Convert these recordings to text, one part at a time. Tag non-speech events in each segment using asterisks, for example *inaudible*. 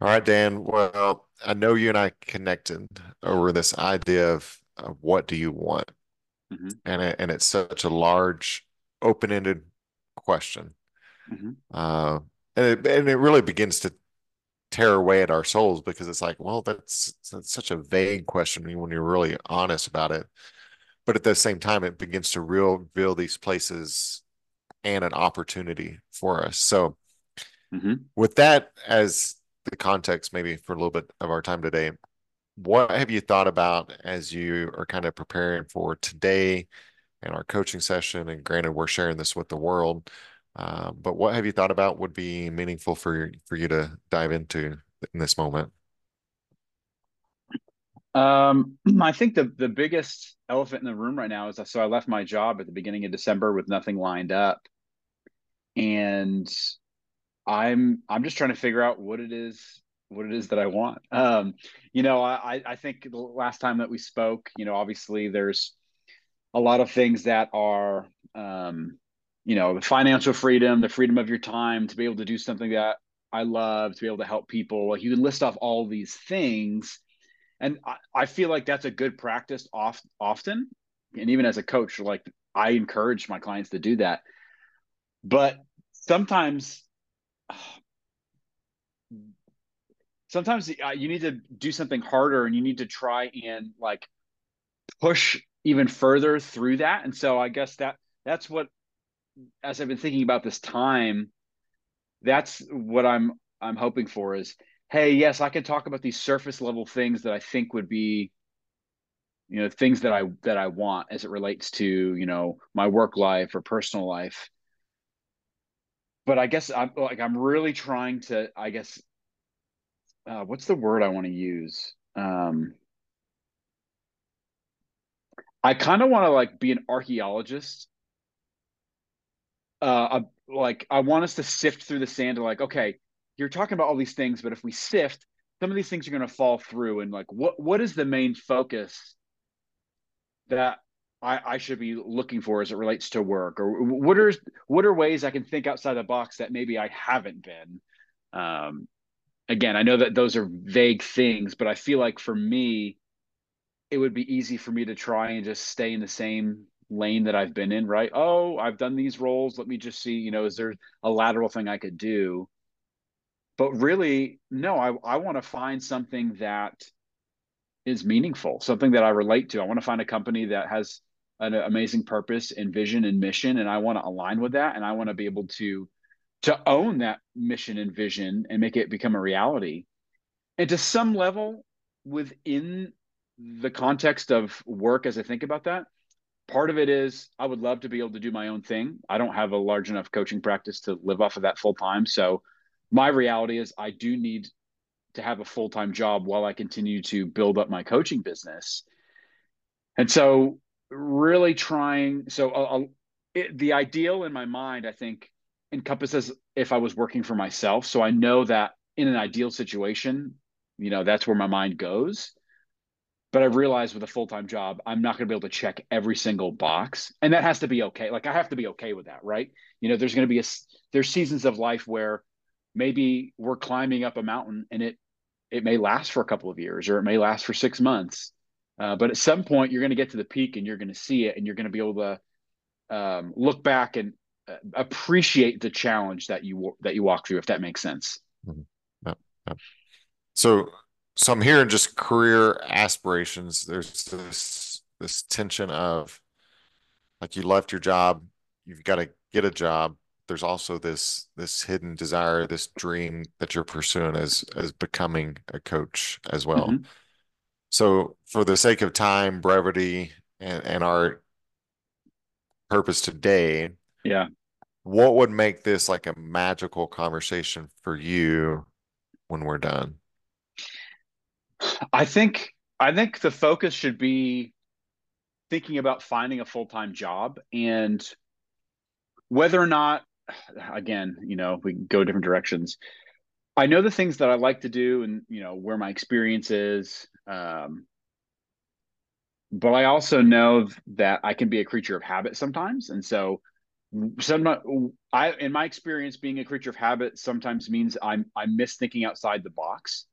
All right, Dan. Well, I know you and I connected over this idea of, of what do you want? hmm And it, and it's such a large, open-ended question. hmm Uh, and it, and it really begins to tear away at our souls because it's like, well, that's, that's such a vague question when you're really honest about it. But at the same time, it begins to reveal these places and an opportunity for us. So hmm with that as the context, maybe for a little bit of our time today, what have you thought about as you are kind of preparing for today and our coaching session? And granted, we're sharing this with the world, uh, but what have you thought about would be meaningful for for you to dive into in this moment? Um, *clears throat* I think the the biggest elephant in the room right now is so I left my job at the beginning of December with nothing lined up, and I'm I'm just trying to figure out what it is what it is that I want. Um, you know, I I think the last time that we spoke, you know, obviously there's a lot of things that are um, you know, the financial freedom, the freedom of your time to be able to do something that I love, to be able to help people. Like you can list off all these things and I, I feel like that's a good practice off, often and even as a coach like i encourage my clients to do that but sometimes *sighs* sometimes uh, you need to do something harder and you need to try and like push even further through that. And so i guess that that's what as i've been thinking about this time that's what i'm i'm hoping for is hey yes i can talk about these surface level things that i think would be you know things that i that i want as it relates to you know my work life or personal life but i guess i'm like i'm really trying to i guess uh, what's the word i want to use? Um i kind of want to like be an archaeologist. Uh like i want us to sift through the sand like okay you're talking about all these things but if we sift some of these things are going to fall through and like what what is the main focus that I, I should be looking for as it relates to work or what are what are ways I can think outside the box that maybe I haven't been? Um, again I know that those are vague things but I feel like for me it would be easy for me to try and just stay in the same lane that I've been in right? Oh I've done these roles. Let me just see you know is there a lateral thing I could do? But really no I, I want to find something that is meaningful, something that I relate to. I want to find a company that has an amazing purpose and vision and mission, and I want to align with that, and I want to be able to to own that mission and vision and make it become a reality. And to some level, within the context of work, as I think about that, part of it is I would love to be able to do my own thing. I don't have a large enough coaching practice to live off of that full time, so my reality is I do need to have a full time job while I continue to build up my coaching business. And so, really trying, so I'll, it, the ideal in my mind, I think, encompasses if I was working for myself. So I know that in an ideal situation, you know, that's where my mind goes. But I've realized with a full time job, I'm not going to be able to check every single box. And that has to be okay. Like I have to be okay with that, right? You know, there's going to be a, there's seasons of life where maybe we're climbing up a mountain and it it may last for a couple of years or it may last for six months. Uh, but at some point, you're going to get to the peak and you're going to see it and you're going to be able to um, look back and uh, appreciate the challenge that you that you walk through, if that makes sense. Mm-hmm. Yep, yep. So, so I'm hearing just career aspirations. There's this this tension of like you left your job, you've got to get a job, there's also this this hidden desire, this dream that you're pursuing as as becoming a coach as well. Mm-hmm. So for the sake of time, brevity, and, and our purpose today, yeah, what would make this like a magical conversation for you when we're done? I think I think the focus should be thinking about finding a full-time job and whether or not again, you know, we go different directions. I know the things that I like to do and, you know, where my experience is. Um, but I also know that I can be a creature of habit sometimes. And so some I in my experience being a creature of habit sometimes means I'm I miss thinking outside the box.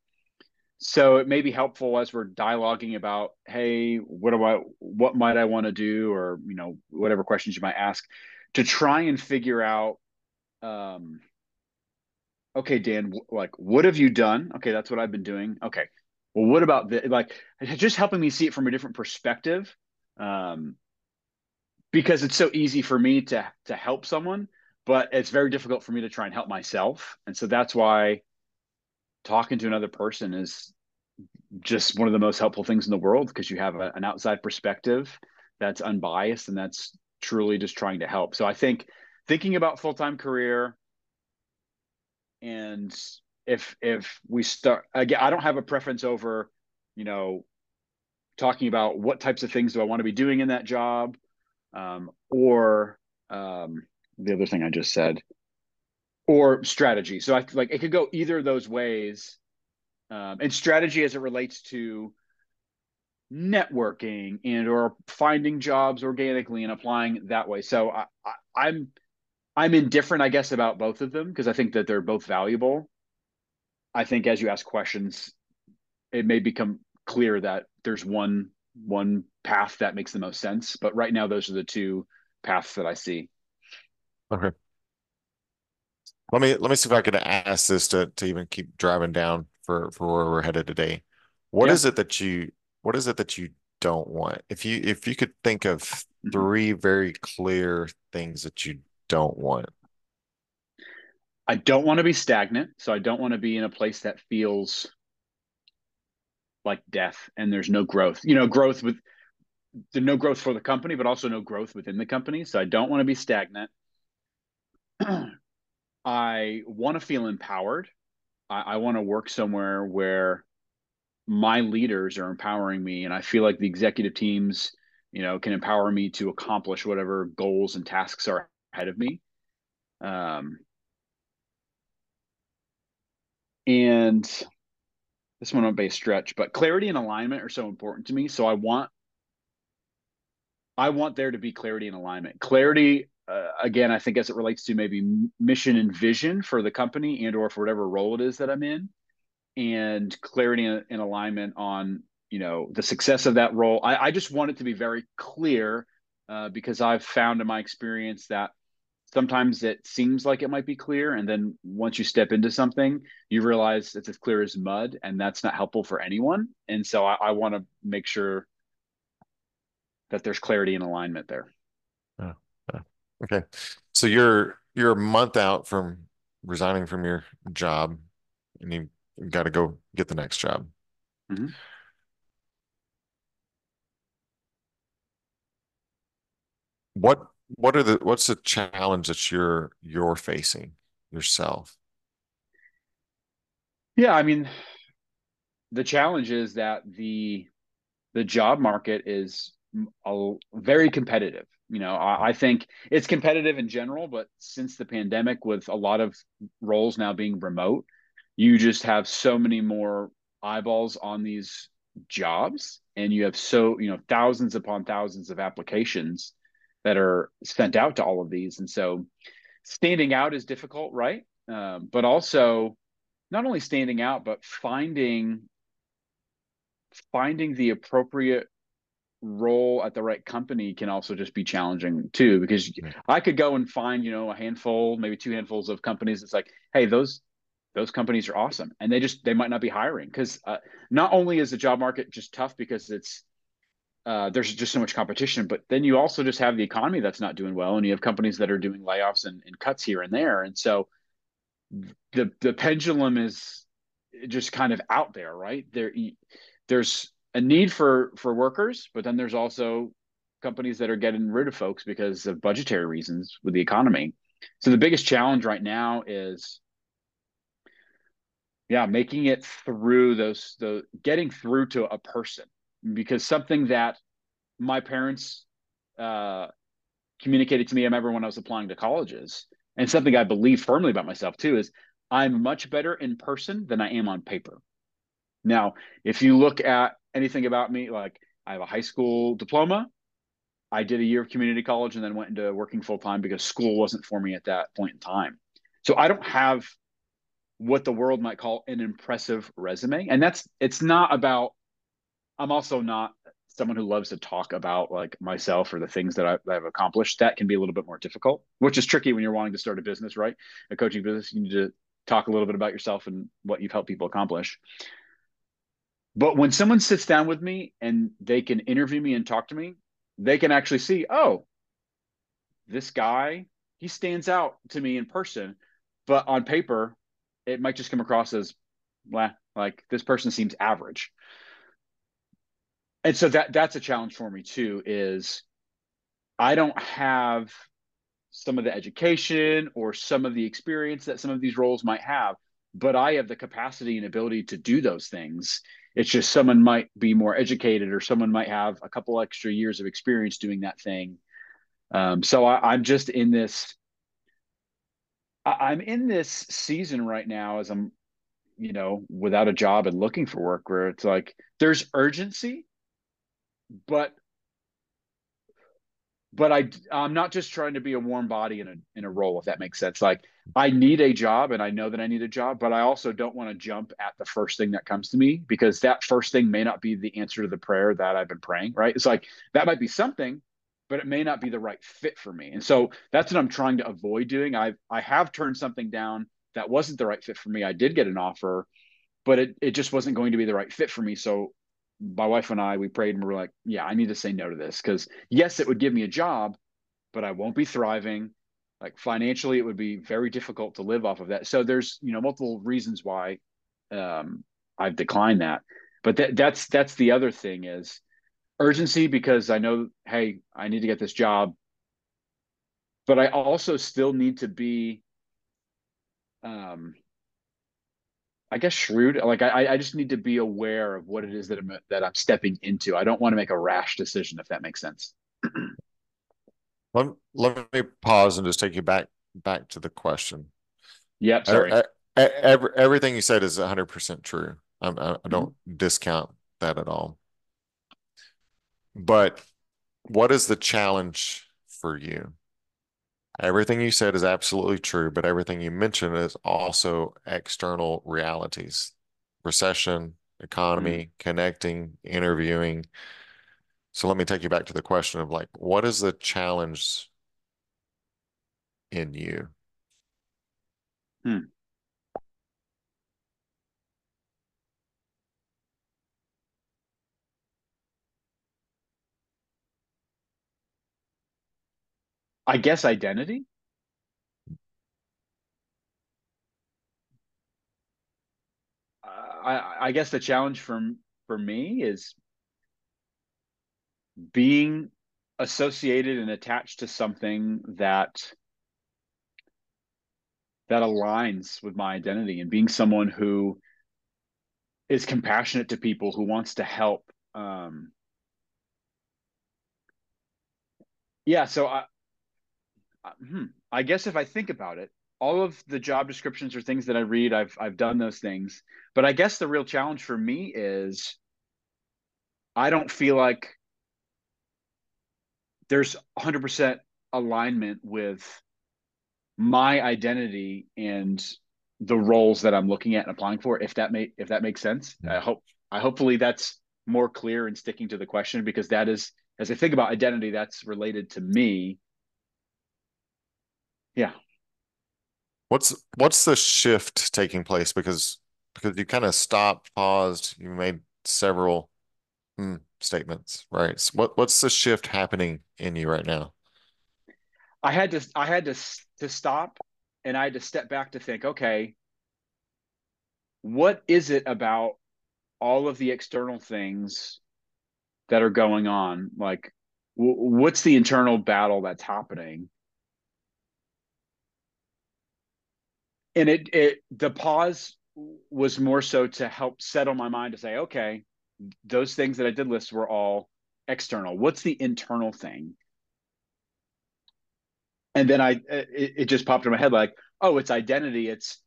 So it may be helpful as we're dialoguing about, hey, what do I what might I want to do or you know, whatever questions you might ask to try and figure out um okay, Dan, like what have you done? Okay, that's what I've been doing. Okay. Well, what about the like just helping me see it from a different perspective? Um because it's so easy for me to to help someone, but it's very difficult for me to try and help myself. And so that's why talking to another person is just one of the most helpful things in the world because you have a, an outside perspective that's unbiased and that's truly just trying to help. So I think thinking about full-time career and if if we start again I don't have a preference over, you know, talking about what types of things do I want to be doing in that job um, or um, the other thing I just said, or strategy. So I like it could go either of those ways. Um, and strategy as it relates to networking and or finding jobs organically and applying that way. So I, I, I'm I'm indifferent, I guess, about both of them because I think that they're both valuable. I think as you ask questions, it may become clear that there's one one path that makes the most sense. But right now, those are the two paths that I see. Okay. Let me let me see if I can ask this to to even keep driving down for for where we're headed today. What yeah. is it that you what is it that you don't want? If you if you could think of mm-hmm. three very clear things that you don't want. I don't want to be stagnant, so I don't want to be in a place that feels like death and there's no growth. You know, growth with no growth for the company, but also no growth within the company. So I don't want to be stagnant. *clears throat* I want to feel empowered. I, I want to work somewhere where my leaders are empowering me, and I feel like the executive teams, you know, can empower me to accomplish whatever goals and tasks are ahead of me. Um, and this one won't be a stretch, but clarity and alignment are so important to me. So I want I want there to be clarity and alignment. Clarity, uh, again, I think as it relates to maybe mission and vision for the company and or for whatever role it is that I'm in, and clarity and, and alignment on you know the success of that role. I, I just want it to be very clear uh, because I've found in my experience that sometimes it seems like it might be clear and then once you step into something you realize it's as clear as mud and that's not helpful for anyone. And so i, I want to make sure that there's clarity and alignment there. Oh, oh, okay. So you're you're a month out from resigning from your job and you got to go get the next job. Mm-hmm. what what are the what's the challenge that you're you're facing yourself? Yeah i mean the challenge is that the the job market is a, very competitive you know? I, I think it's competitive in general but since the pandemic with a lot of roles now being remote you just have so many more eyeballs on these jobs and you have so you know thousands upon thousands of applications that are sent out to all of these. And so standing out is difficult, right? Um, but also not only standing out, but finding finding the appropriate role at the right company can also just be challenging too because i could go and find you know a handful maybe two handfuls of companies it's like hey those those companies are awesome and they just they might not be hiring because uh, not only is the job market just tough because it's uh, there's just so much competition. But then you also just have the economy that's not doing well, and you have companies that are doing layoffs and, and cuts here and there. And so the the pendulum is just kind of out there, right? There, there's a need for for workers, but then there's also companies that are getting rid of folks because of budgetary reasons with the economy. So the biggest challenge right now is yeah, making it through those the getting through to a person because something that my parents uh, communicated to me, I remember when I was applying to colleges, and something I believe firmly about myself too is I'm much better in person than I am on paper. Now, if you look at anything about me, like I have a high school diploma, I did a year of community college and then went into working full time because school wasn't for me at that point in time. So I don't have what the world might call an impressive resume. And that's it's not about I'm also not someone who loves to talk about like myself or the things that, I, that I've accomplished. That can be a little bit more difficult, which is tricky when you're wanting to start a business, right? A coaching business, you need to talk a little bit about yourself and what you've helped people accomplish. But when someone sits down with me and they can interview me and talk to me, they can actually see, oh, this guy, he stands out to me in person, but on paper, it might just come across as, well, like this person seems average. And so that that's a challenge for me too. Is I don't have some of the education or some of the experience that some of these roles might have, but I have the capacity and ability to do those things. It's just someone might be more educated or someone might have a couple extra years of experience doing that thing. Um, so I, I'm just in this. I, I'm in this season right now as I'm, you know, without a job and looking for work, where it's like there's urgency, but but I I'm not just trying to be a warm body in a in a role if that makes sense. Like I need a job and I know that I need a job, but I also don't want to jump at the first thing that comes to me because that first thing may not be the answer to the prayer that I've been praying, right? It's like that might be something, but it may not be the right fit for me. And so that's what I'm trying to avoid doing. I I have turned something down that wasn't the right fit for me. I did get an offer, but it it just wasn't going to be the right fit for me. So my wife and I, we prayed and we are like, yeah, I need to say no to this because yes, it would give me a job, but I won't be thriving. Like financially, it would be very difficult to live off of that. So there's you know multiple reasons why um, I've declined that. But that that's that's the other thing is urgency because I know, hey, I need to get this job, but I also still need to be um, I guess shrewd. Like I, I just need to be aware of what it is that I'm that I'm stepping into. I don't want to make a rash decision, if that makes sense. *clears throat* let, let me pause and just take you back back to the question. Yep. Sorry. I, I, every, everything you said is 100 percent true. I, I, I don't mm-hmm. discount that at all. But what is the challenge for you? Everything you said is absolutely true, but everything you mentioned is also external realities recession, economy, mm-hmm. connecting, interviewing. So let me take you back to the question of like, what is the challenge in you? Hmm. I guess identity. I I guess the challenge from for me is being associated and attached to something that that aligns with my identity and being someone who is compassionate to people who wants to help um yeah so i hmm, I guess if I think about it, all of the job descriptions or things that I read, I've I've done those things. But I guess the real challenge for me is I don't feel like there's 100% alignment with my identity and the roles that I'm looking at and applying for if that may if that makes sense. I hope I hopefully that's more clear and sticking to the question because that is as I think about identity that's related to me yeah. What's what's the shift taking place? Because because you kind of stopped, paused, you made several hmm, statements, right? So what what's the shift happening in you right now? I had to I had to to stop and I had to step back to think, okay, what is it about all of the external things that are going on? Like, w- what's the internal battle that's happening? And it it the pause was more so to help settle my mind to say okay those things that i did list were all external. What's the internal thing? And then i it, it just popped in my head like oh it's identity. It's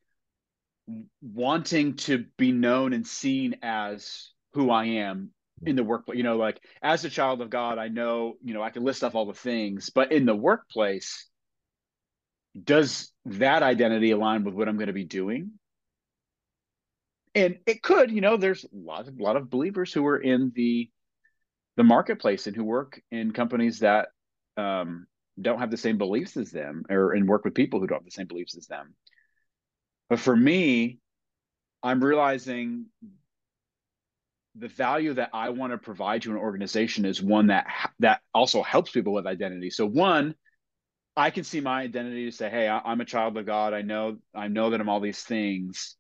wanting to be known and seen as who i am in the workplace. You know, like as a child of God, I know, you know, I can list off all the things, but in the workplace, does that identity align with what I'm going to be doing? And it could, you know, there's a lot of, lot of believers who are in the the marketplace and who work in companies that um, don't have the same beliefs as them or and work with people who don't have the same beliefs as them. But for me, I'm realizing the value that I want to provide to an organization is one that that also helps people with identity. So one, I can see my identity to say, "Hey, I'm a child of God. I know I know that I'm all these things."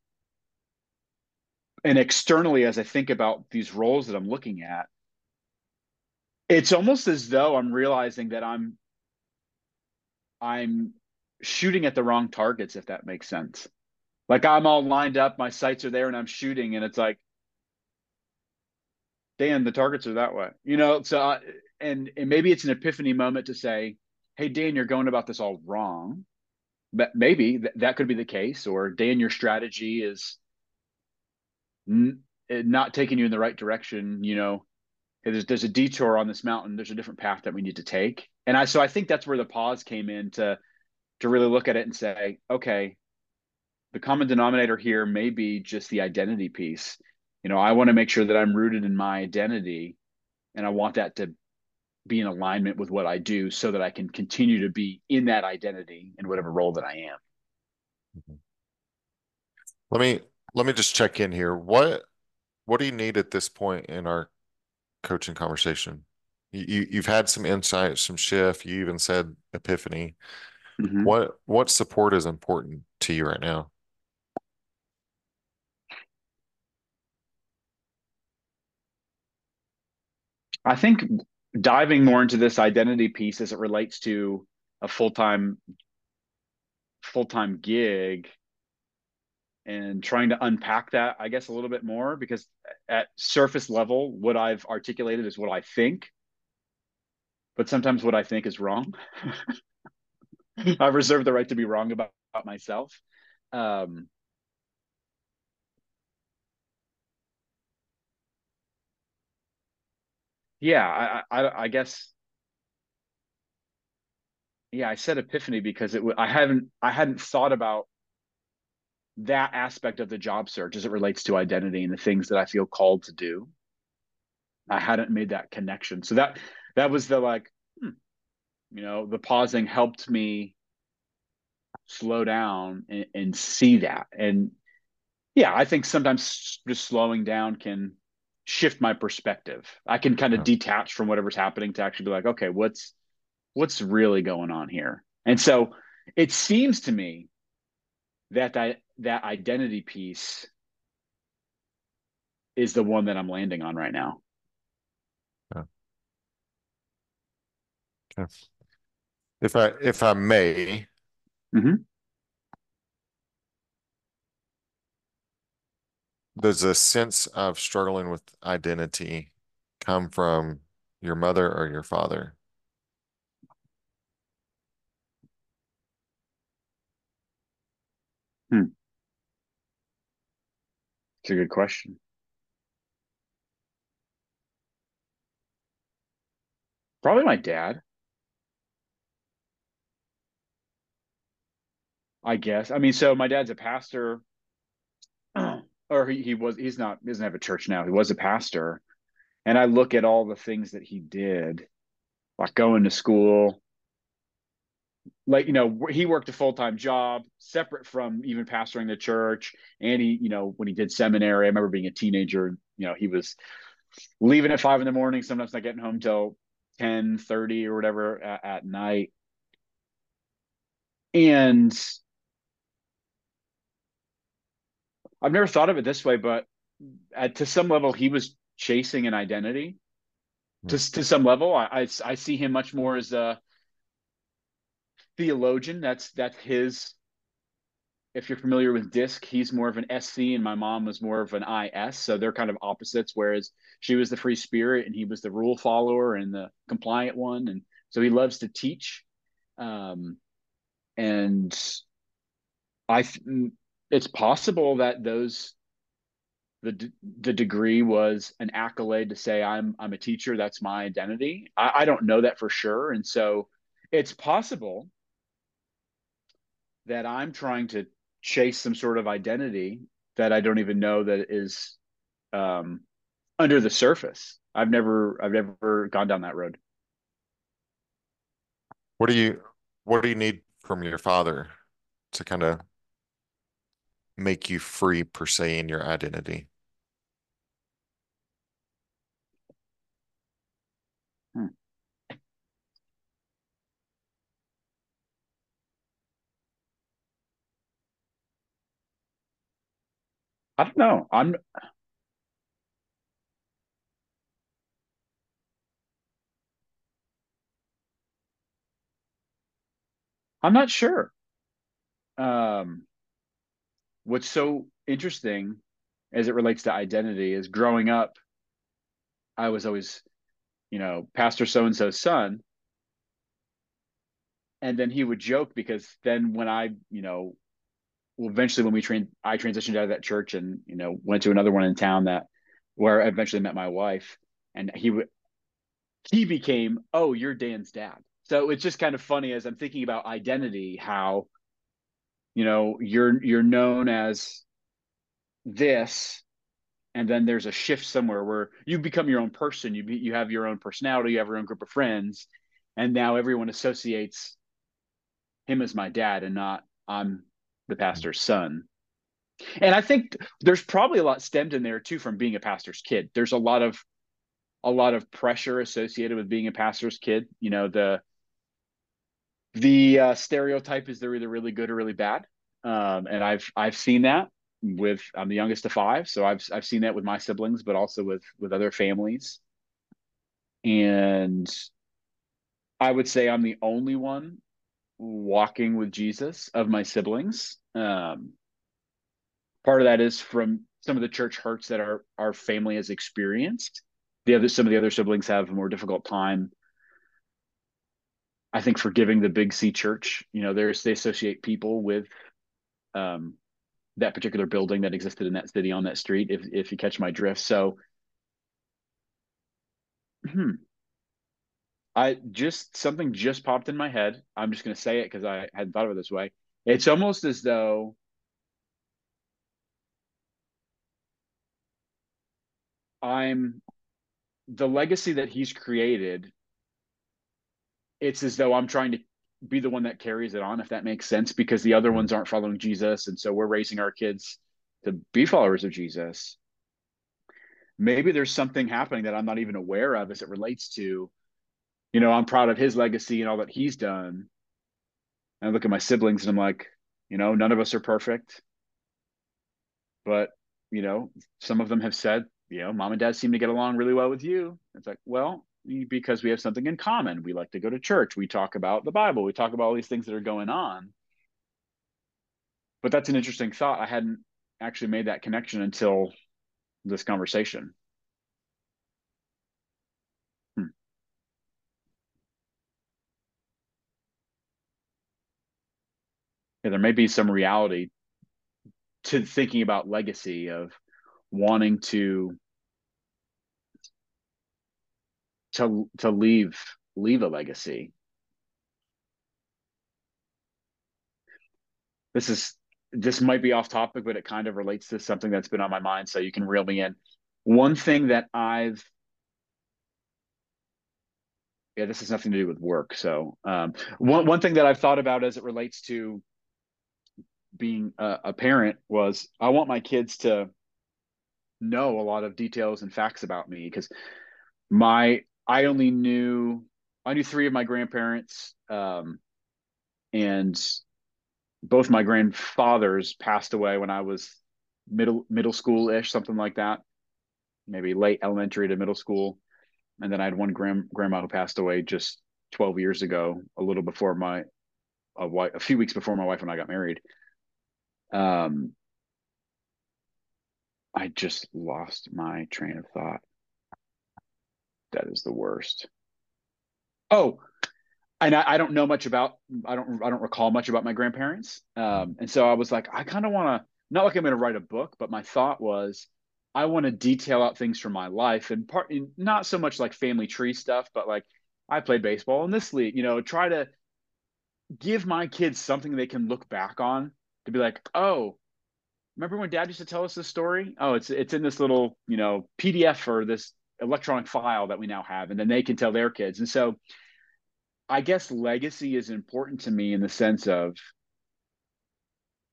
And externally, as I think about these roles that I'm looking at, it's almost as though I'm realizing that I'm I'm shooting at the wrong targets, if that makes sense. Like I'm all lined up, my sights are there, and I'm shooting, and it's like, Dan, the targets are that way, you know. So, uh, and and maybe it's an epiphany moment to say, hey, Dan, you're going about this all wrong. But maybe th- that could be the case, or Dan, your strategy is n- eh, not taking you in the right direction. You know, there's there's a detour on this mountain. There's a different path that we need to take. And I so I think that's where the pause came in to to really look at it and say, okay, the common denominator here may be just the identity piece. You know, I want to make sure that I'm rooted in my identity and I want that to be in alignment with what I do so that I can continue to be in that identity in whatever role that I am. Mm-hmm. Let me let me just check in here. What what do you need at this point in our coaching conversation? You you've had some insight, some shift. You even said epiphany. Mm-hmm. What what support is important to you right now? I think diving more into this identity piece as it relates to a full-time full-time gig and trying to unpack that i guess a little bit more because at surface level what i've articulated is what i think but sometimes what i think is wrong. *laughs* I reserve the right to be wrong about, about myself. Um, yeah, I, I, I guess. Yeah, I said epiphany because it. I haven't. I hadn't thought about that aspect of the job search as it relates to identity and the things that I feel called to do. I hadn't made that connection, so that that was the like, hmm, you know, the pausing helped me slow down and, and see that. And yeah, I think sometimes just slowing down can shift my perspective. I can kind of yeah. detach from whatever's happening to actually be like, okay, what's what's really going on here? And so it seems to me that that that identity piece is the one that I'm landing on right now. Yeah. Okay. If I if I may, mm-hmm. Does a sense of struggling with identity come from your mother or your father? Hmm. It's a good question. Probably my dad. I guess. I mean, so my dad's a pastor. Or he, he was he's not he doesn't have a church now. He was a pastor. And I look at all the things that he did, like going to school, like you know he worked a full-time job separate from even pastoring the church and he you know when he did seminary i remember being a teenager you know he was leaving at five in the morning sometimes not getting home till 10 30 or whatever at, at night and I've never thought of it this way, but at, to some level, he was chasing an identity. Mm. To to some level, I, I, I see him much more as a theologian. That's that's his. If you're familiar with DISC, he's more of an SC, and my mom was more of an IS. So they're kind of opposites. Whereas she was the free spirit, and he was the rule follower and the compliant one. And so he loves to teach. Um, and I it's possible that those the the degree was an accolade to say I'm I'm a teacher. That's my identity. I, I don't know that for sure, and so it's possible that I'm trying to chase some sort of identity that I don't even know that is um, under the surface. I've never I've never gone down that road. What do you what do you need from your father to kind of make you free per se in your identity? Hmm. I don't know. I'm I'm not sure. Um, what's so interesting as it relates to identity is growing up, I was always, you know, Pastor so and so's son. And then he would joke because then when I, you know, well, eventually when we trained, I transitioned out of that church and, you know, went to another one in town that where I eventually met my wife. And he would, he became, oh, you're Dan's dad. So it's just kind of funny as I'm thinking about identity, how, you know, you're you're known as this, and then there's a shift somewhere where you become your own person. You be, you have your own personality, you have your own group of friends, and now everyone associates him as my dad and not I'm the pastor's son. And I think there's probably a lot stemmed in there too from being a pastor's kid. There's a lot of a lot of pressure associated with being a pastor's kid. You know, the the uh, stereotype is they're either really good or really bad, um, and I've I've seen that with I'm the youngest of five, so I've I've seen that with my siblings, but also with with other families, and I would say I'm the only one walking with Jesus of my siblings. Um, part of that is from some of the church hurts that our our family has experienced. The other some of the other siblings have a more difficult time I think forgiving the big C church, you know, there's they associate people with um, that particular building that existed in that city on that street. If if you catch my drift, so hmm, I just something just popped in my head. I'm just going to say it because I hadn't thought of it this way. It's almost as though I'm the legacy that he's created it's as though I'm trying to be the one that carries it on, if that makes sense, because the other ones aren't following Jesus. And so we're raising our kids to be followers of Jesus. Maybe there's something happening that I'm not even aware of as it relates to, you know, I'm proud of his legacy and all that he's done. And I look at my siblings and I'm like, you know, none of us are perfect. But, you know, some of them have said, you know, mom and dad seem to get along really well with you. It's like, well, because we have something in common. We like to go to church. We talk about the Bible. We talk about all these things that are going on. But that's an interesting thought. I hadn't actually made that connection until this conversation. Hmm. Yeah, there may be some reality to thinking about legacy of wanting to to to leave leave a legacy. This is this might be off topic, but it kind of relates to something that's been on my mind, so you can reel me in. One thing that I've yeah, this has nothing to do with work. So um, one one thing that I've thought about as it relates to being a, a parent was I want my kids to know a lot of details and facts about me because my I only knew I knew three of my grandparents, um, and both my grandfathers passed away when I was middle middle school ish, something like that, maybe late elementary to middle school, and then I had one grand grandma who passed away just twelve years ago, a little before my a, wife, a few weeks before my wife and I got married. Um, I just lost my train of thought. That is the worst. Oh, and I, I, don't know much about I don't I don't recall much about my grandparents. Um, and so I was like, I kind of want to not like I'm going to write a book, but my thought was I want to detail out things from my life and part not so much like family tree stuff, but like I played baseball in this league, you know, try to give my kids something they can look back on to be like, oh, remember when dad used to tell us this story? Oh, it's it's in this little, you know, PDF or this electronic file that we now have, and then they can tell their kids. And so I guess legacy is important to me in the sense of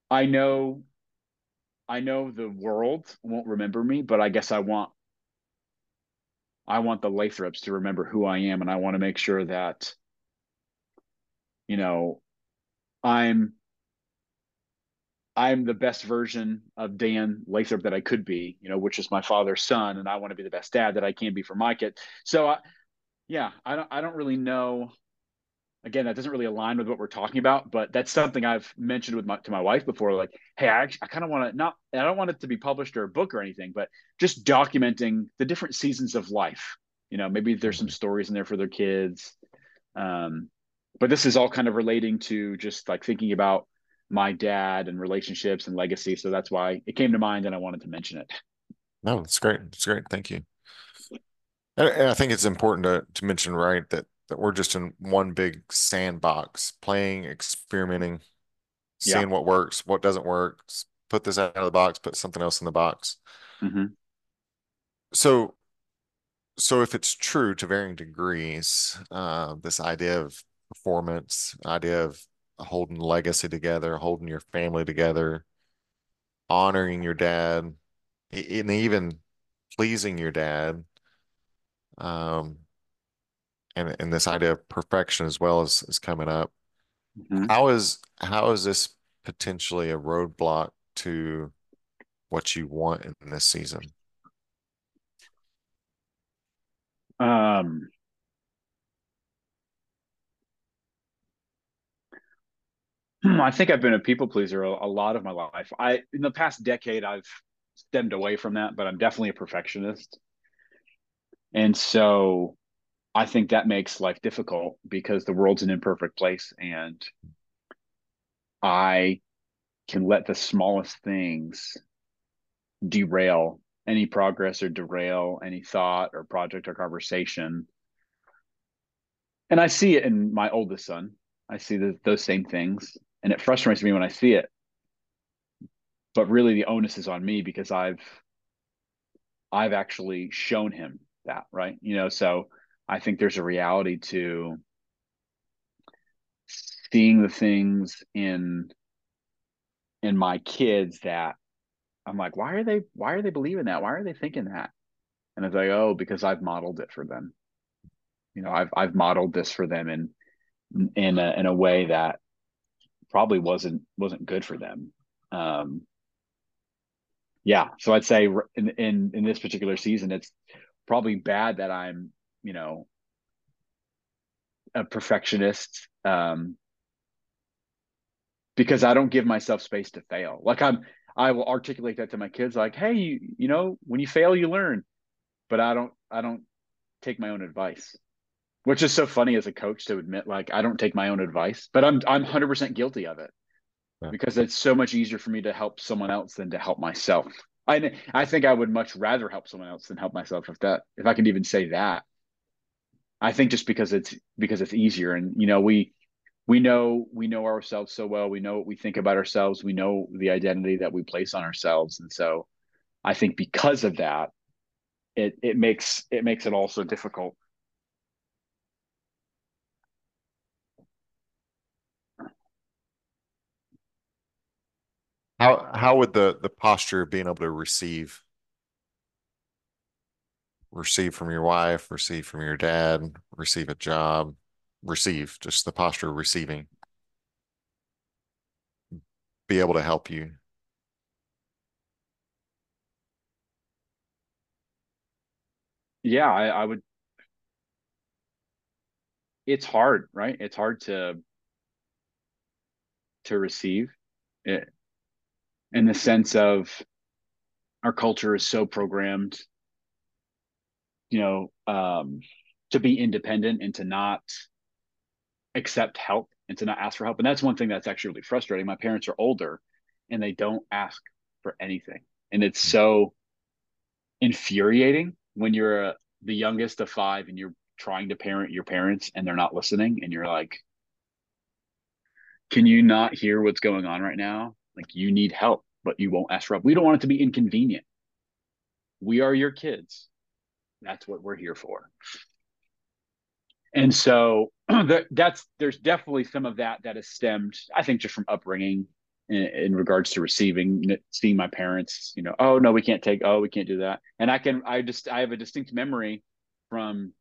I know I know the world won't remember me, but I guess I want I want the Lathrops to remember who I am, and I want to make sure that you know I'm I'm the best version of Dan Lathrop that I could be, you know, which is my father's son, and I want to be the best dad that I can be for my kid. So, I, yeah, I don't I don't really know again that doesn't really align with what we're talking about but that's something i've mentioned with my to my wife before like hey i, I kind of want to not i don't want it to be published or a book or anything but just documenting the different seasons of life you know maybe there's some stories in there for their kids um, but this is all kind of relating to just like thinking about my dad and relationships and legacy so that's why it came to mind and i wanted to mention it no it's great it's great thank you and i think it's important to, to mention right that that we're just in one big sandbox, playing, experimenting, seeing yeah. what works, what doesn't work, put this out of the box, put something else in the box. Mm-hmm. So, so if it's true to varying degrees, uh, this idea of performance, idea of holding legacy together, holding your family together, honoring your dad, and even pleasing your dad, um, and and this idea of perfection as well is is coming up. Mm-hmm. How is how is this potentially a roadblock to what you want in this season? Um, Hmm, I think I've been a people pleaser a, a, lot of my life. I in the past decade I've stemmed away from that, but I'm definitely a perfectionist. And so I think that makes life difficult because the world's an imperfect place and I can let the smallest things derail any progress or derail any thought or project or conversation. And I see it in my oldest son. I see the, those same things and it frustrates me when I see it. But really the onus is on me because I've I've actually shown him that, right? You know, so I think there's a reality to seeing the things in in my kids that I'm like, why are they why are they believing that? Why are they thinking that? And it's like, oh, because I've modeled it for them. You know, I've I've modeled this for them in in a, in a way that probably wasn't wasn't good for them. Um, yeah, so I'd say in in in this particular season, it's probably bad that I'm you know a perfectionist um because I don't give myself space to fail. Like I'm I will articulate that to my kids like, "Hey, you, you know, when you fail you learn." But I don't I don't take my own advice. Which is so funny as a coach to admit like I don't take my own advice, but I'm I'm 100% guilty of it. Yeah. Because it's so much easier for me to help someone else than to help myself. I I think I would much rather help someone else than help myself if that if I can even say that. I think just because it's because it's easier, and you know we we know we know ourselves so well. We know what we think about ourselves. We know the identity that we place on ourselves, and so I think because of that, it it makes it makes it also difficult. How how would the the posture of being able to receive receive from your wife, receive from your dad, receive a job, receive, just the posture of receiving. Be able to help you. Yeah, I, I would. It's hard, right? It's hard to to receive it in the sense of our culture is so programmed you know, um, to be independent and to not accept help and to not ask for help. And that's one thing that's actually really frustrating. My parents are older and they don't ask for anything. And it's so infuriating when you're a, the youngest of five and you're trying to parent your parents and they're not listening and you're like can you not hear what's going on right now like you need help but you won't ask for help. We don't want it to be inconvenient. We are your kids. That's what we're here for. And so *clears throat* that, that's there's definitely some of that that has stemmed i think just from upbringing in, in, regards to receiving seeing my parents you know oh no we can't take oh we can't do that. And i can i just i have a distinct memory from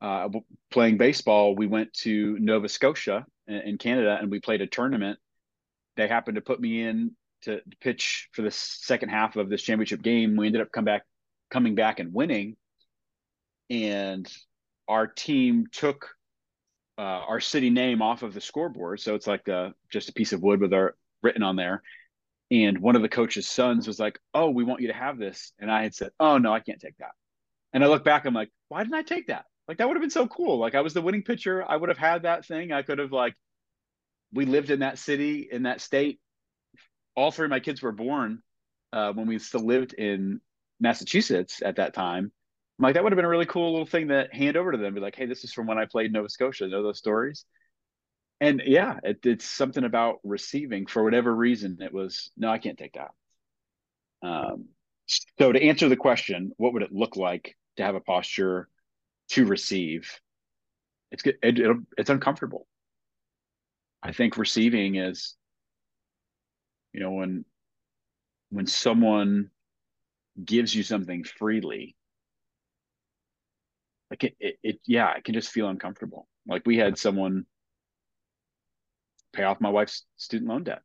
uh, playing baseball. We went to nova scotia in, in canada and we played a tournament they happened to put me in to pitch for the second half of this championship game we ended up come back coming back and winning and our team took uh, our city name off of the scoreboard. So it's like a, just a piece of wood with our written on there. And one of the coach's sons was like, "Oh, we want you to have this," and I had said, "Oh no, I can't take that." And I look back, I'm like, "Why didn't I take that? Like that would have been so cool. Like I was the winning pitcher. I would have had that thing. I could have like, we lived in that city in that state. All three of my kids were born uh, when we still lived in Massachusetts at that time. I'm like, that would have been a really cool little thing to hand over to them. Be like, hey, this is from when I played Nova Scotia. Know those stories? And yeah, it, it's something about receiving for whatever reason. It was no, I can't take that. Um, so to answer the question, what would it look like to have a posture to receive? It's good. It, it, it's uncomfortable. I think receiving is, you know, when when someone gives you something freely like it, it, it yeah it can just feel uncomfortable. Like we had someone pay off my wife's student loan debt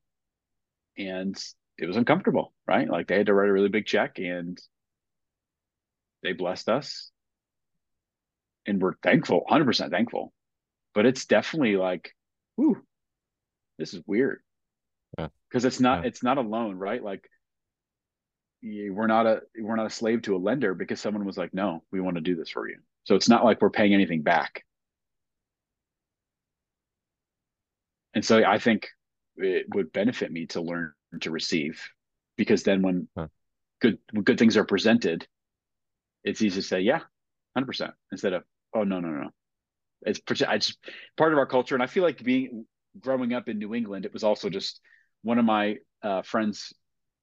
and it was uncomfortable right? Like they had to write a really big check and they blessed us and we're thankful 100% thankful. But it's definitely like whoo this is weird because yeah. it's not yeah. it's not a loan right like we're not a we're not a slave to a lender because someone was like no we want to do this for you so it's not like we're paying anything back. And so I think it would benefit me to learn to receive because then when huh. good good things are presented, it's easy to say, yeah, 100% instead of, oh, no, no, no. It's, it's part of our culture. And I feel like being growing up in New England, it was also just one of my uh, friends'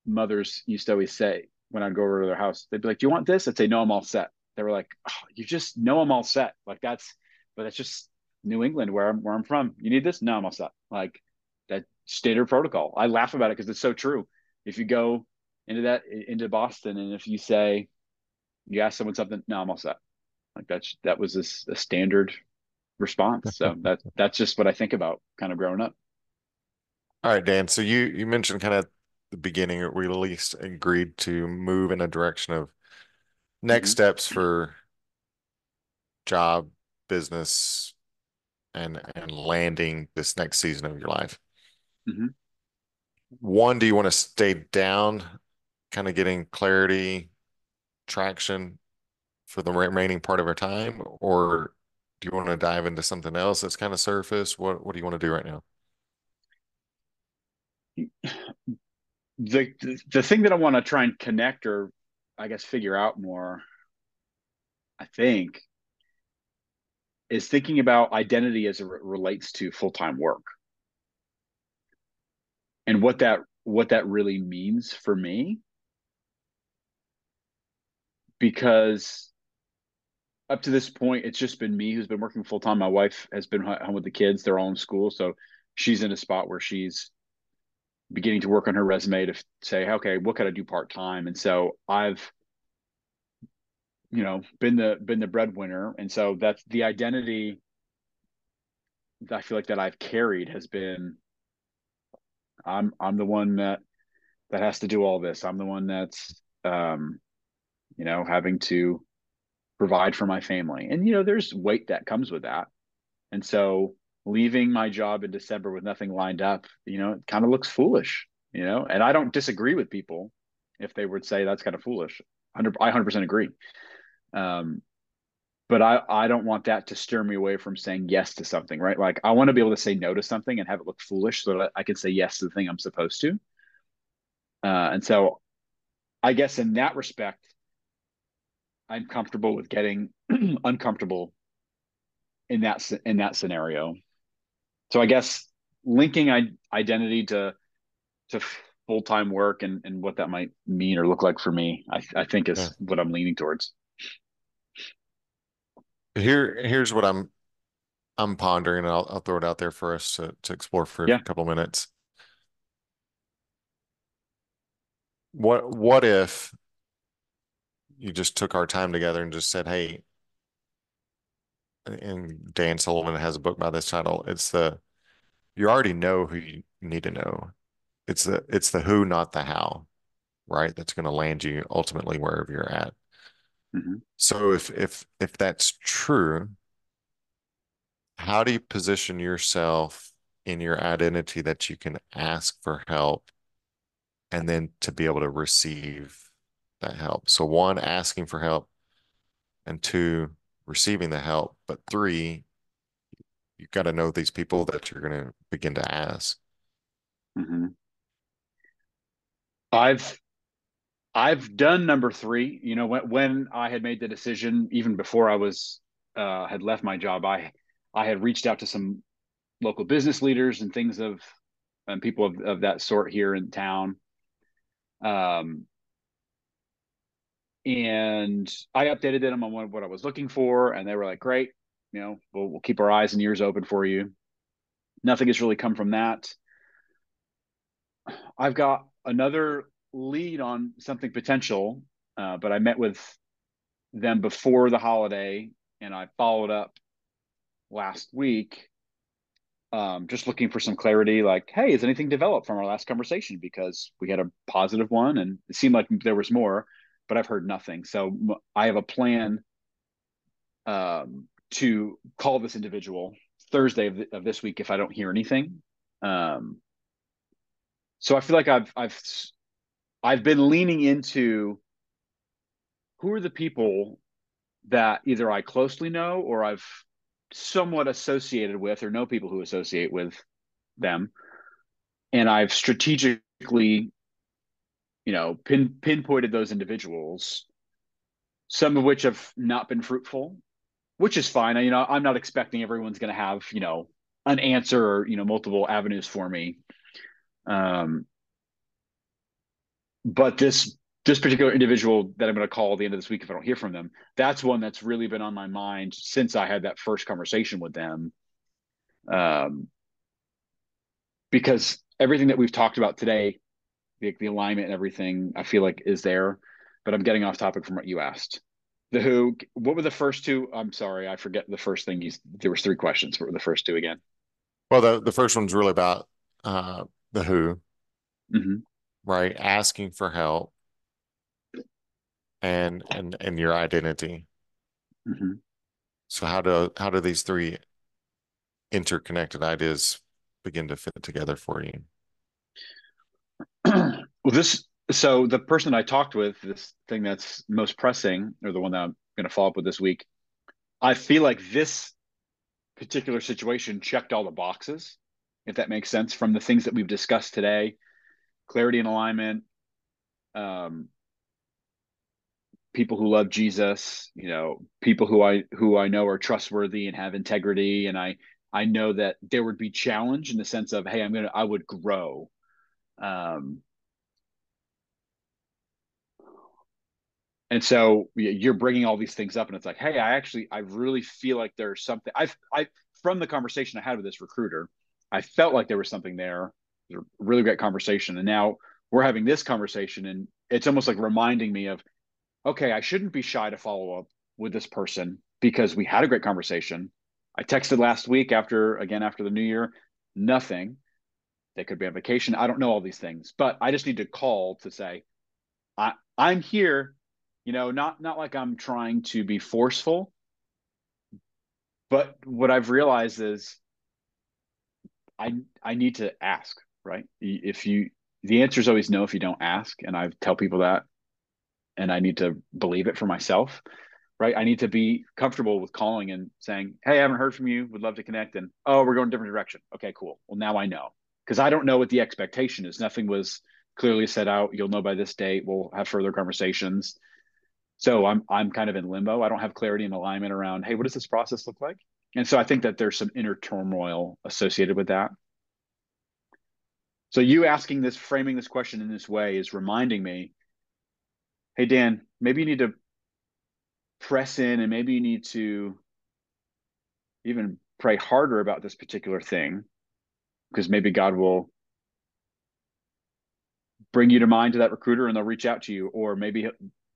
mothers used to always say when I'd go over to their house, they'd be like, do you want this? I'd say, no, I'm all set they were like, oh, you just know I'm all set. Like that's, but that's just New England where I'm where I'm from. You need this? No, I'm all set. Like that standard protocol. I laugh about it because it's so true. If you go into that into Boston and if you say you ask someone something, no, I'm all set. Like that's that was this a standard response. So that that's just what I think about kind of growing up. All right, Dan. So you you mentioned kind of the beginning, we at least agreed to move in a direction of next mm-hmm. steps for job, business, and and landing this next season of your life. Mm-hmm. One, do you want to stay down, kind of getting clarity, traction for the remaining part of our time, or do you want to dive into something else that's kind of surface? What What do you want to do right now? The the thing that I want to try and connect or I guess, figure out more, I think, is thinking about identity as it relates to full time work and what that what that really means for me because up to this point it's just been me who's been working full time my wife has been home with the kids they're all in school so she's in a spot where she's beginning to work on her resume to say, okay, what could I do part time? And so I've, you know, been the been the breadwinner, and so that's the identity that I feel like that I've carried has been. I'm I'm the one that that has to do all this. I'm the one that's, um, you know, having to provide for my family, and you know, there's weight that comes with that, and so leaving my job in December with nothing lined up, you know, it kind of looks foolish, you know, and I don't disagree with people if they would say that's kind of foolish. 100, I 100% agree. Um, but I, I don't want that to steer me away from saying yes to something, right? Like I want to be able to say no to something and have it look foolish so that I can say yes to the thing I'm supposed to. Uh, and so I guess in that respect, I'm comfortable with getting *clears throat* uncomfortable in that in that scenario. So I guess linking I- identity to to full time work and and what that might mean or look like for me, I I think is yeah. what I'm leaning towards. Here here's what I'm I'm pondering, and I'll I'll throw it out there for us to to explore for yeah. a couple minutes. What what if you just took our time together and just said, "Hey," and Dan Sullivan has a book by this title. It's the you already know who you need to know. It's the it's the who, not the how, right? That's going to land you ultimately wherever you're at. Mm-hmm. So if if if that's true, how do you position yourself in your identity that you can ask for help and then to be able to receive that help? So one, asking for help, and two, receiving the help. But three, you've got to know these people that you're going to begin to ask. Mm-hmm. I've I've done number three. You know, when when I had made the decision, even before I was uh, had left my job, I I had reached out to some local business leaders and things of and people of, of that sort here in town. Um, and I updated them on what, I was looking for, and they were like, "Great, you know, we'll, we'll keep our eyes and ears open for you." Nothing has really come from that. I've got another lead on something potential, uh, but I met with them before the holiday, and I followed up last week, um, just looking for some clarity. Like, hey, has anything developed from our last conversation? Because we had a positive one, and it seemed like there was more but I've heard nothing. So I have a plan um, to call this individual Thursday of, of, this week if I don't hear anything. Um, so I feel like I've I've I've been leaning into who are the people that either I closely know or I've somewhat associated with or know people who associate with them, and I've strategically you know, pin pinpointed those individuals, some of which have not been fruitful, which is fine. I, you know, I'm not expecting everyone's going to have, you know, an answer or, you know, multiple avenues for me. Um, but this this particular individual that I'm going to call at the end of this week if I don't hear from them, that's one that's really been on my mind since I had that first conversation with them. Um, because everything that we've talked about today the, the alignment and everything I feel like is there, but I'm getting off topic from what you asked. The who, what were the first two? I'm sorry, I forget the first thing you, there was three questions. What were the first two again? Well, the, the first one's really about uh, the who, mm-hmm. right? Asking for help and, and, and your identity. Mm-hmm. So how do, how do these three interconnected ideas begin to fit together for you? *clears throat* well, this so the person I talked with, this thing that's most pressing, or the one that I'm going to follow up with this week, I feel like this particular situation checked all the boxes, if that makes sense, from the things that we've discussed today, clarity and alignment, um, people who love Jesus, you know, people who I who I know are trustworthy and have integrity, and I I know that there would be challenge in the sense of, hey, I'm gonna I would grow um, and so you're bringing all these things up, and it's like, hey, I actually, I really feel like there's something. I've, I from the conversation I had with this recruiter, I felt like there was something there. Was a really great conversation, and now we're having this conversation, and it's almost like reminding me of, okay, I shouldn't be shy to follow up with this person because we had a great conversation. I texted last week after again after the new year, nothing. They could be on vacation. I don't know all these things, but I just need to call to say, I, I'm here. You know, not not like I'm trying to be forceful, but what I've realized is I I need to ask, right? If you the answer is always no if you don't ask, and I tell people that, and I need to believe it for myself, right? I need to be comfortable with calling and saying, "Hey, I haven't heard from you. Would love to connect." And oh, we're going a different direction. Okay, cool. Well, now I know because I don't know what the expectation is. Nothing was clearly set out. You'll know by this date. We'll have further conversations. So I'm I'm kind of in limbo. I don't have clarity and alignment around, hey, what does this process look like? And so I think that there's some inner turmoil associated with that. So you asking this, framing this question in this way is reminding me, hey Dan, maybe you need to press in and maybe you need to even pray harder about this particular thing because maybe God will bring you to mind to that recruiter and they'll reach out to you. Or maybe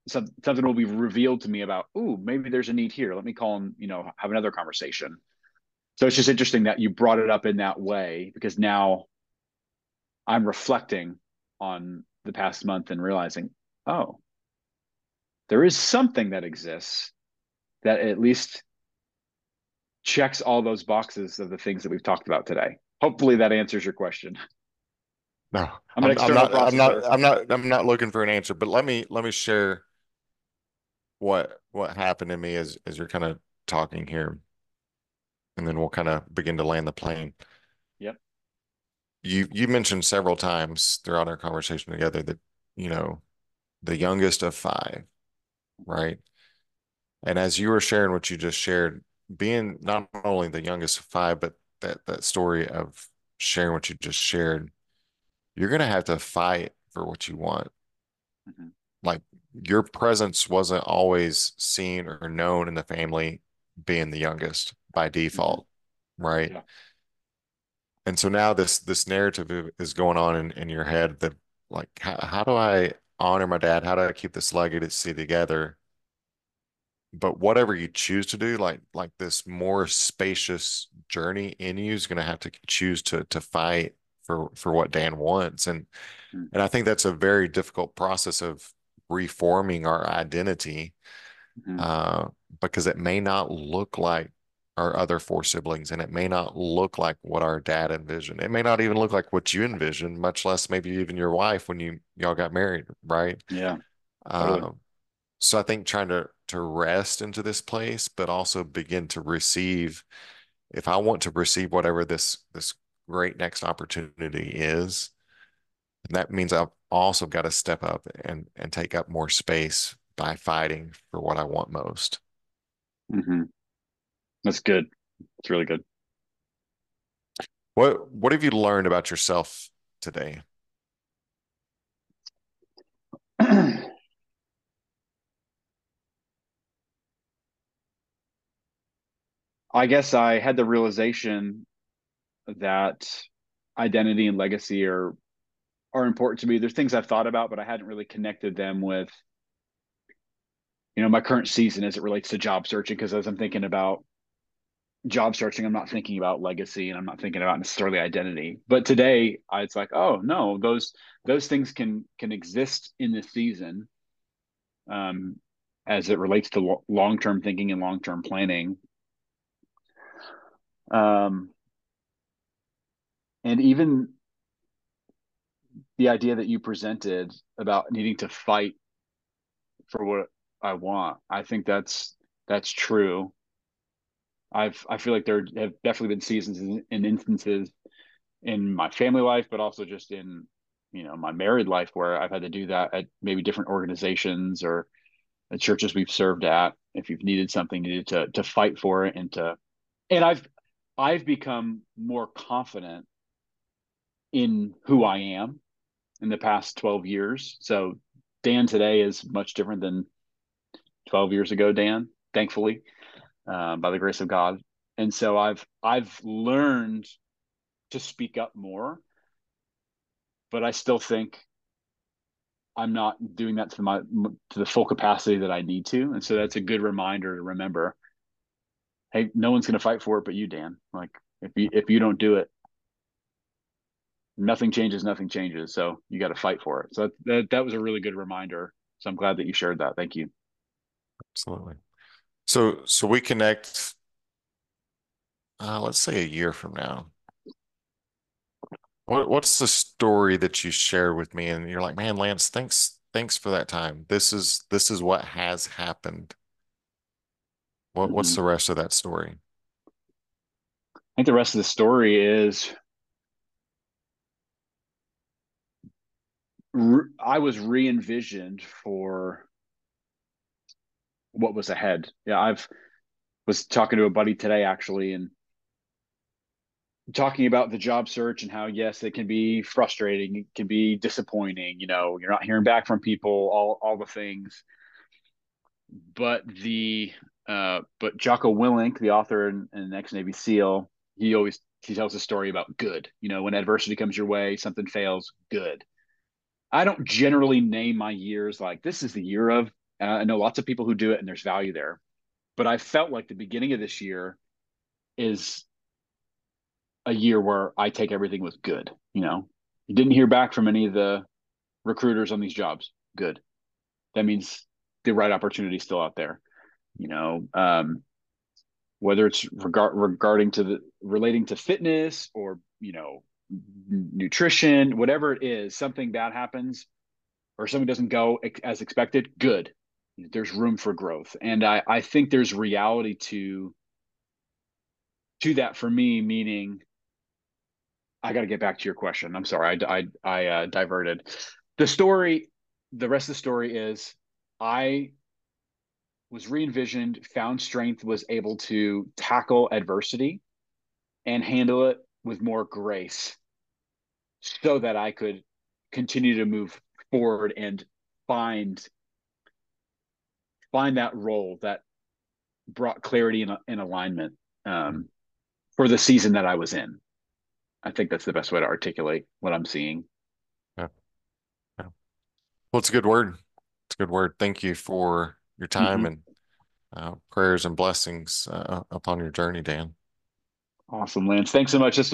some, something will be revealed to me about oh maybe there's a need here. Let me call and you know have another conversation. So it's just interesting that you brought it up in that way because now i'm reflecting on the past month and realizing oh there is something that exists that at least checks all those boxes of the things that we've talked about today hopefully that answers your question no i'm, I'm, I'm not i'm not i'm not i'm not looking for an answer but let me let me share what what happened to me as as you're kind of talking here, and then we'll kind of begin to land the plane. Yep. You you mentioned several times throughout our conversation together that you know the youngest of five, right? And as you were sharing what you just shared, being not only the youngest of five, but that that story of sharing what you just shared, you're gonna have to fight for what you want. Mm-hmm. Like your presence wasn't always seen or known in the family being the youngest by default, mm-hmm. right? Yeah. And so now this this narrative is going on in, in your head that like how, how do I honor my dad? How do I keep this legacy together? But whatever you choose to do, like like this more spacious journey in you is going to have to choose to to fight for for what Dan wants, and mm-hmm. and I think that's a very difficult process of reforming our identity mm-hmm. uh, because it may not look like our other four siblings and it may not look like what our dad envisioned. It may not even look like what you envisioned, much less maybe even your wife when you y'all got married, right? Yeah. Totally. Um, so I think trying to to rest into this place, but also begin to receive. If I want to receive whatever this this great next opportunity is, that means I've also got to step up and and take up more space by fighting for what I want most. Mm-hmm. That's good. It's really good. What What have you learned about yourself today? *clears throat* I guess I had the realization that identity and legacy are are important to me. There's things I've thought about, but I hadn't really connected them with, you know, my current season as it relates to job searching. Because as I'm thinking about job searching, I'm not thinking about legacy and I'm not thinking about necessarily identity. But today, I, it's like, oh no, those those things can can exist in this season, um, as it relates to lo- long term thinking and long term planning. Um, and even the idea that you presented about needing to fight for what I want, I think that's that's true. I've I feel like there have definitely been seasons and instances in my family life, but also just in you know my married life where I've had to do that at maybe different organizations or the churches we've served at. If you've needed something, needed to to fight for it and to and I've I've become more confident in who I am in the past 12 years. So Dan today is much different than 12 years ago, Dan, thankfully, uh, by the grace of God. And so I've I've learned to speak up more, but I still think I'm not doing that to my to the full capacity that I need to. And so that's a good reminder to remember. Hey, no one's going to fight for it but you, Dan. Like if you if you don't do it, nothing changes, nothing changes. So you got to fight for it. So that, that that was a really good reminder. So I'm glad that you shared that. Thank you. Absolutely. So, so we connect, uh, let's say a year from now. What, what's the story that you share with me? And you're like, man, Lantz, thanks, thanks for that time. This is, this is what has happened. What, mm-hmm. what's the rest of that story? I think the rest of the story is I was re envisioned for what was ahead. Yeah, I've was talking to a buddy today actually, and talking about the job search and how yes, it can be frustrating, it can be disappointing. You know, you're not hearing back from people, all all the things. But the uh, but Jocko Willink, the author and, and ex Navy SEAL, he always he tells a story about good. You know, when adversity comes your way, something fails, good. I don't generally name my years like this is the year of. Uh, I know lots of people who do it, and there's value there. But I felt like the beginning of this year is a year where I take everything with good. You know, you didn't hear back from any of the recruiters on these jobs. Good. That means the right opportunity is still out there. You know, um, whether it's regard regarding to the relating to fitness or you know nutrition, whatever it is, something bad happens or something doesn't go as expected. Good. There's room for growth, and I I think there's reality to to that for me, meaning I got to get back to your question. I'm sorry, I I, I uh, diverted. The story, the rest of the story is I was re-envisioned, found strength, was able to tackle adversity and handle it with more grace so that I could continue to move forward and find find that role that brought clarity and, and alignment um, for the season that I was in. I think that's the best way to articulate what I'm seeing. Yeah. yeah. Well, it's a good word. It's a good word. Thank you for your time mm-hmm. and uh, prayers and blessings uh, upon your journey, Dan. Awesome, Lantz. Thanks so much. This was